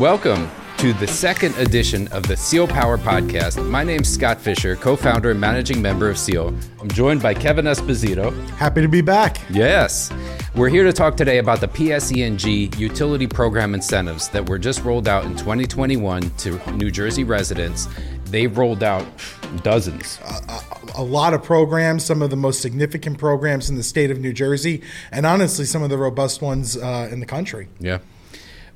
Welcome to the second edition of the SEAL Power Podcast. My name's Scott Fisher, co founder and managing member of SEAL. I'm joined by Kevin Esposito. Happy to be back. Yes. We're here to talk today about the PSE&G utility program incentives that were just rolled out in 2021 to New Jersey residents. They've rolled out dozens. A, a, lot of programs, some of the most significant programs in the state of New Jersey, and honestly, some of the robust ones uh, in the country. Yeah.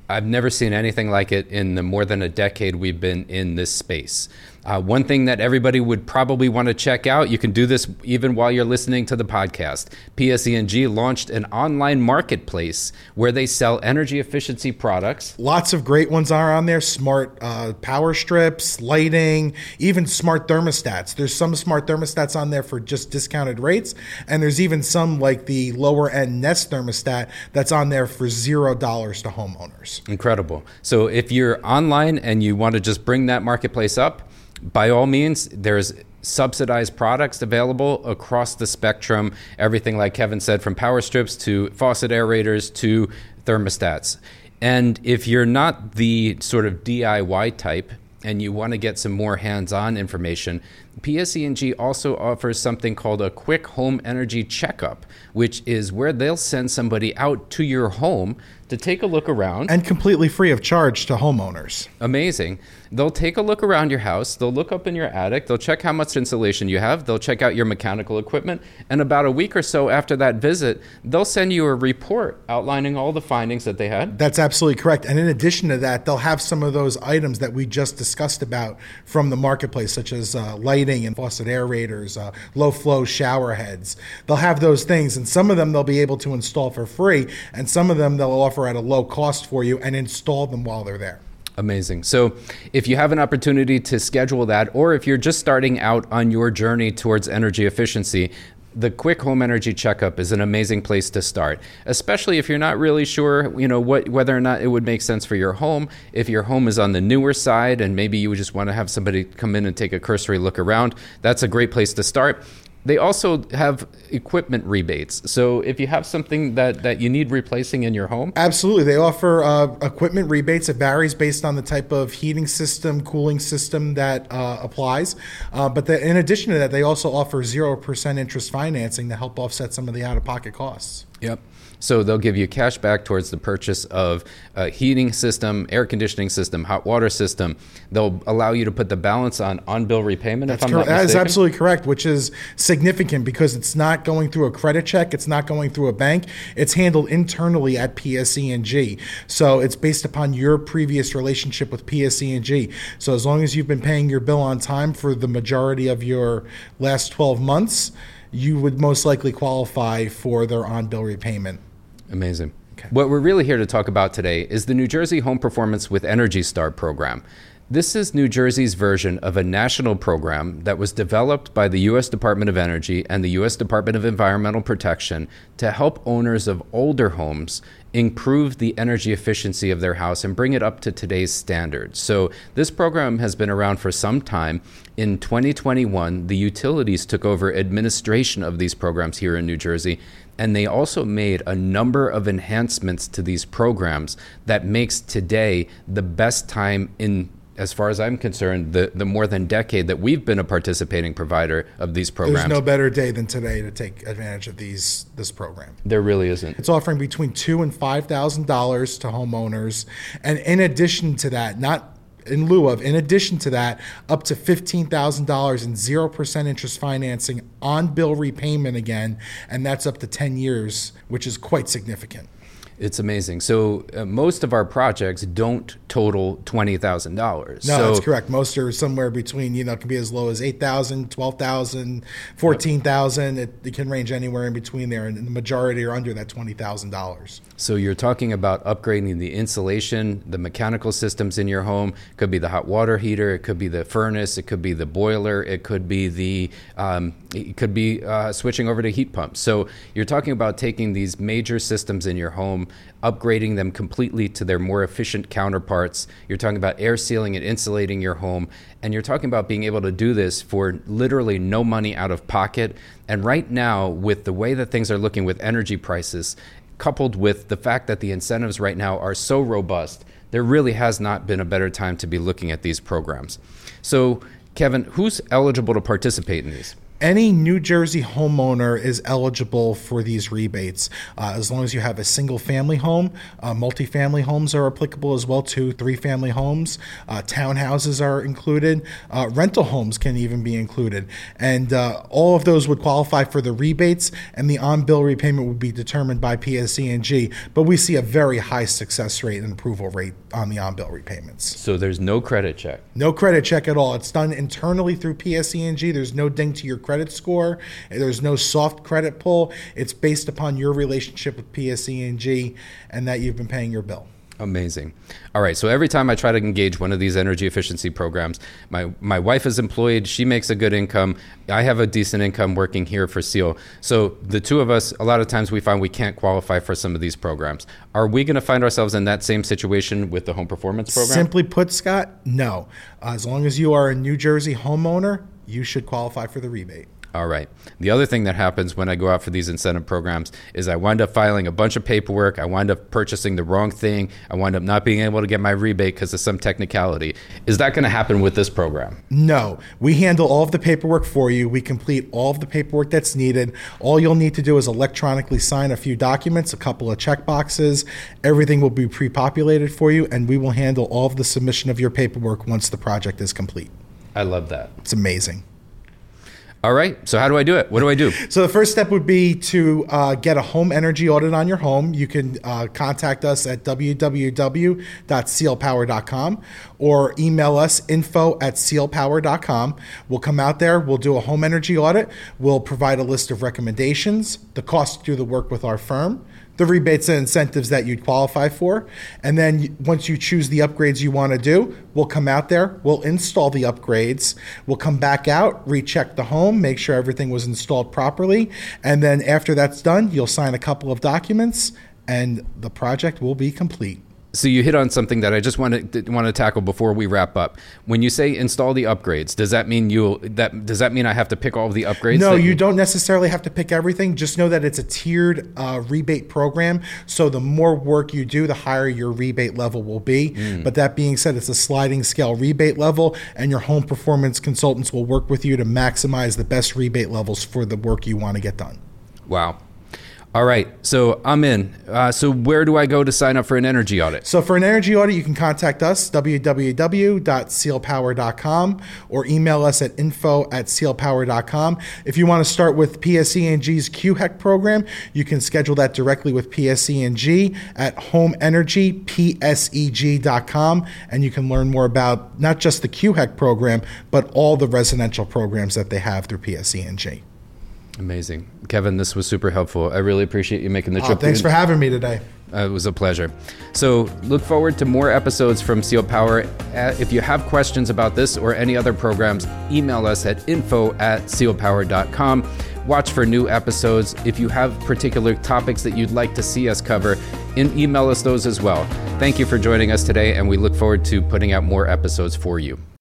I've never seen anything like it in the more than a decade we've been in this space. Uh, one thing that everybody would probably want to check out, you can do this even while you're listening to the podcast. PSE&G launched an online marketplace where they sell energy efficiency products. Lots of great ones are on there smart uh, power strips, lighting, even smart thermostats. There's some smart thermostats on there for just discounted rates, and there's even some like the lower end Nest thermostat that's on there for zero dollars to homeowners. Incredible. So if you're online and you want to just bring that marketplace up, by all means, there's subsidized products available across the spectrum. Everything, like Kevin said, from power strips to faucet aerators to thermostats. And if you're not the sort of DIY type and you want to get some more hands on information, PSE&G also offers something called a quick home energy checkup, which is where they'll send somebody out to your home to take a look around. And completely free of charge to homeowners. Amazing. They'll take a look around your house, they'll look up in your attic, they'll check how much insulation you have, they'll check out your mechanical equipment, and about a week or so after that visit, they'll send you a report outlining all the findings that they had. That's absolutely correct. And in addition to that, they'll have some of those items that we just discussed about from the marketplace, such as uh, lighting and faucet aerators, uh, low flow shower heads. They'll have those things, and some of them they'll be able to install for free, and some of them they'll offer at a low cost for you and install them while they're there. Amazing. So, if you have an opportunity to schedule that, or if you're just starting out on your journey towards energy efficiency, the quick home energy checkup is an amazing place to start especially if you're not really sure you know what whether or not it would make sense for your home. If your home is on the newer side and maybe you just want to have somebody come in and take a cursory look around that's a great place to start they also have equipment rebates. So if you have something that, that you need replacing in your home, absolutely, they offer uh, equipment rebates. It varies based on the type of heating system, cooling system that uh, applies. Uh, but the, in addition to that, they also offer zero percent interest financing to help offset some of the out of pocket costs. Yep. So they'll give you cash back towards the purchase of a heating system, air conditioning system, hot water system. They'll allow you to put the balance on on bill repayment. That's correct. That is absolutely correct, which is significant because it's not going through a credit check, it's not going through a bank. It's handled internally at PSE&G. So it's based upon your previous relationship with PSE&G. So as long as you've been paying your bill on time for the majority of your last 12 months, you would most likely qualify for their on bill repayment. Amazing. Okay. What we're really here to talk about today is the New Jersey Home Performance with Energy Star program. This is New Jersey's version of a national program that was developed by the U.S. Department of Energy and the U.S. Department of Environmental Protection to help owners of older homes improve the energy efficiency of their house and bring it up to today's standards. So, this program has been around for some time. In 2021, the utilities took over administration of these programs here in New Jersey and they also made a number of enhancements to these programs that makes today the best time in as far as I'm concerned, the, the more than decade that we've been a participating provider of these programs. There's no better day than today to take advantage of these this program. There really isn't. It's offering between two and five thousand dollars to homeowners, and in addition to that, not in lieu of, in addition to that, up to $15,000 in 0% interest financing on bill repayment again, and that's up to 10 years, which is quite significant. It's amazing. So uh, most of our projects don't total twenty thousand dollars. No, so, that's correct. Most are somewhere between you know it can be as low as eight thousand, twelve thousand, fourteen thousand. It, it can range anywhere in between there, and the majority are under that twenty thousand dollars. So you're talking about upgrading the insulation, the mechanical systems in your home. It could be the hot water heater. It could be the furnace. It could be the boiler. It could be the um, it could be uh, switching over to heat pumps. So you're talking about taking these major systems in your home upgrading them completely to their more efficient counterparts. You're talking about air sealing and insulating your home. And you're talking about being able to do this for literally no money out of pocket. And right now, with the way that things are looking with energy prices, coupled with the fact that the incentives right now are so robust, there really has not been a better time to be looking at these programs. So, Kevin, who's eligible to participate in these? Any New Jersey homeowner is eligible for these rebates uh, as long as you have a single family home. Uh, multifamily homes are applicable as well too. Three family homes, uh, townhouses are included. Uh, rental homes can even be included, and uh, all of those would qualify for the rebates. And the on-bill repayment would be determined by PSE&G. But we see a very high success rate and approval rate on the on-bill repayments. So there's no credit check. No credit check at all. It's done internally through PSE&G. There's no ding to your credit score. There's no soft credit pull. It's based upon your relationship with PSE&G and that you've been paying your bill. Amazing. All right. So every time I try to engage one of these energy efficiency programs, my, my wife is employed. She makes a good income. I have a decent income working here for SEAL. So the two of us, a lot of times we find we can't qualify for some of these programs. Are we going to find ourselves in that same situation with the home performance program? Simply put, Scott, no. As long as you are a New Jersey homeowner, you should qualify for the rebate. All right. The other thing that happens when I go out for these incentive programs is I wind up filing a bunch of paperwork. I wind up purchasing the wrong thing. I wind up not being able to get my rebate because of some technicality. Is that going to happen with this program? No. We handle all of the paperwork for you. We complete all of the paperwork that's needed. All you'll need to do is electronically sign a few documents, a couple of check boxes. Everything will be pre populated for you, and we will handle all of the submission of your paperwork once the project is complete. I love that. It's amazing. All right. So how do I do it? What do I do? So the first step would be to uh, get a home energy audit on your home. You can uh, contact us at www.sealpower.com or email us info at sealpower.com. We'll come out there. We'll do a home energy audit. We'll provide a list of recommendations, the cost to do the work with our firm the rebates and incentives that you'd qualify for. And then once you choose the upgrades you want to do, we'll come out there, we'll install the upgrades, we'll come back out, recheck the home, make sure everything was installed properly. And then after that's done, you'll sign a couple of documents and the project will be complete. So you hit on something that I just want to want to tackle before we wrap up. When you say install the upgrades, does that mean you that does that mean I have to pick all of the upgrades? No, you, you, don't necessarily have to pick everything. Just know that it's a tiered uh, rebate program. So the more work you do, the higher your rebate level will be. Mm. But that being said, it's a sliding scale rebate level, and your home performance consultants will work with you to maximize the best rebate levels for the work you want to get done. Wow. All right, so I'm in. Uh, so where do I go to sign up for an energy audit? So for an energy audit, you can contact us, www.sealpower.com, or email us at info at sealpower.com. If you want to start with PSE&G's QHEC program, you can schedule that directly with PSE&G at homeenergypseg.com, and you can learn more about not just the QHEC program, but all the residential programs that they have through PSE&G. Amazing. Kevin, this was super helpful. I really appreciate you making the trip. oh, trip. thanks for having me today. Uh, it was a pleasure. So, look forward to more episodes from Seal Power. Uh, if you have questions about this or any other programs, email us at info at sealpower.com. Watch for new episodes. If you have particular topics that you'd like to see us cover, in, email us those as well. Thank you for joining us today, and we look forward to putting out more episodes for you.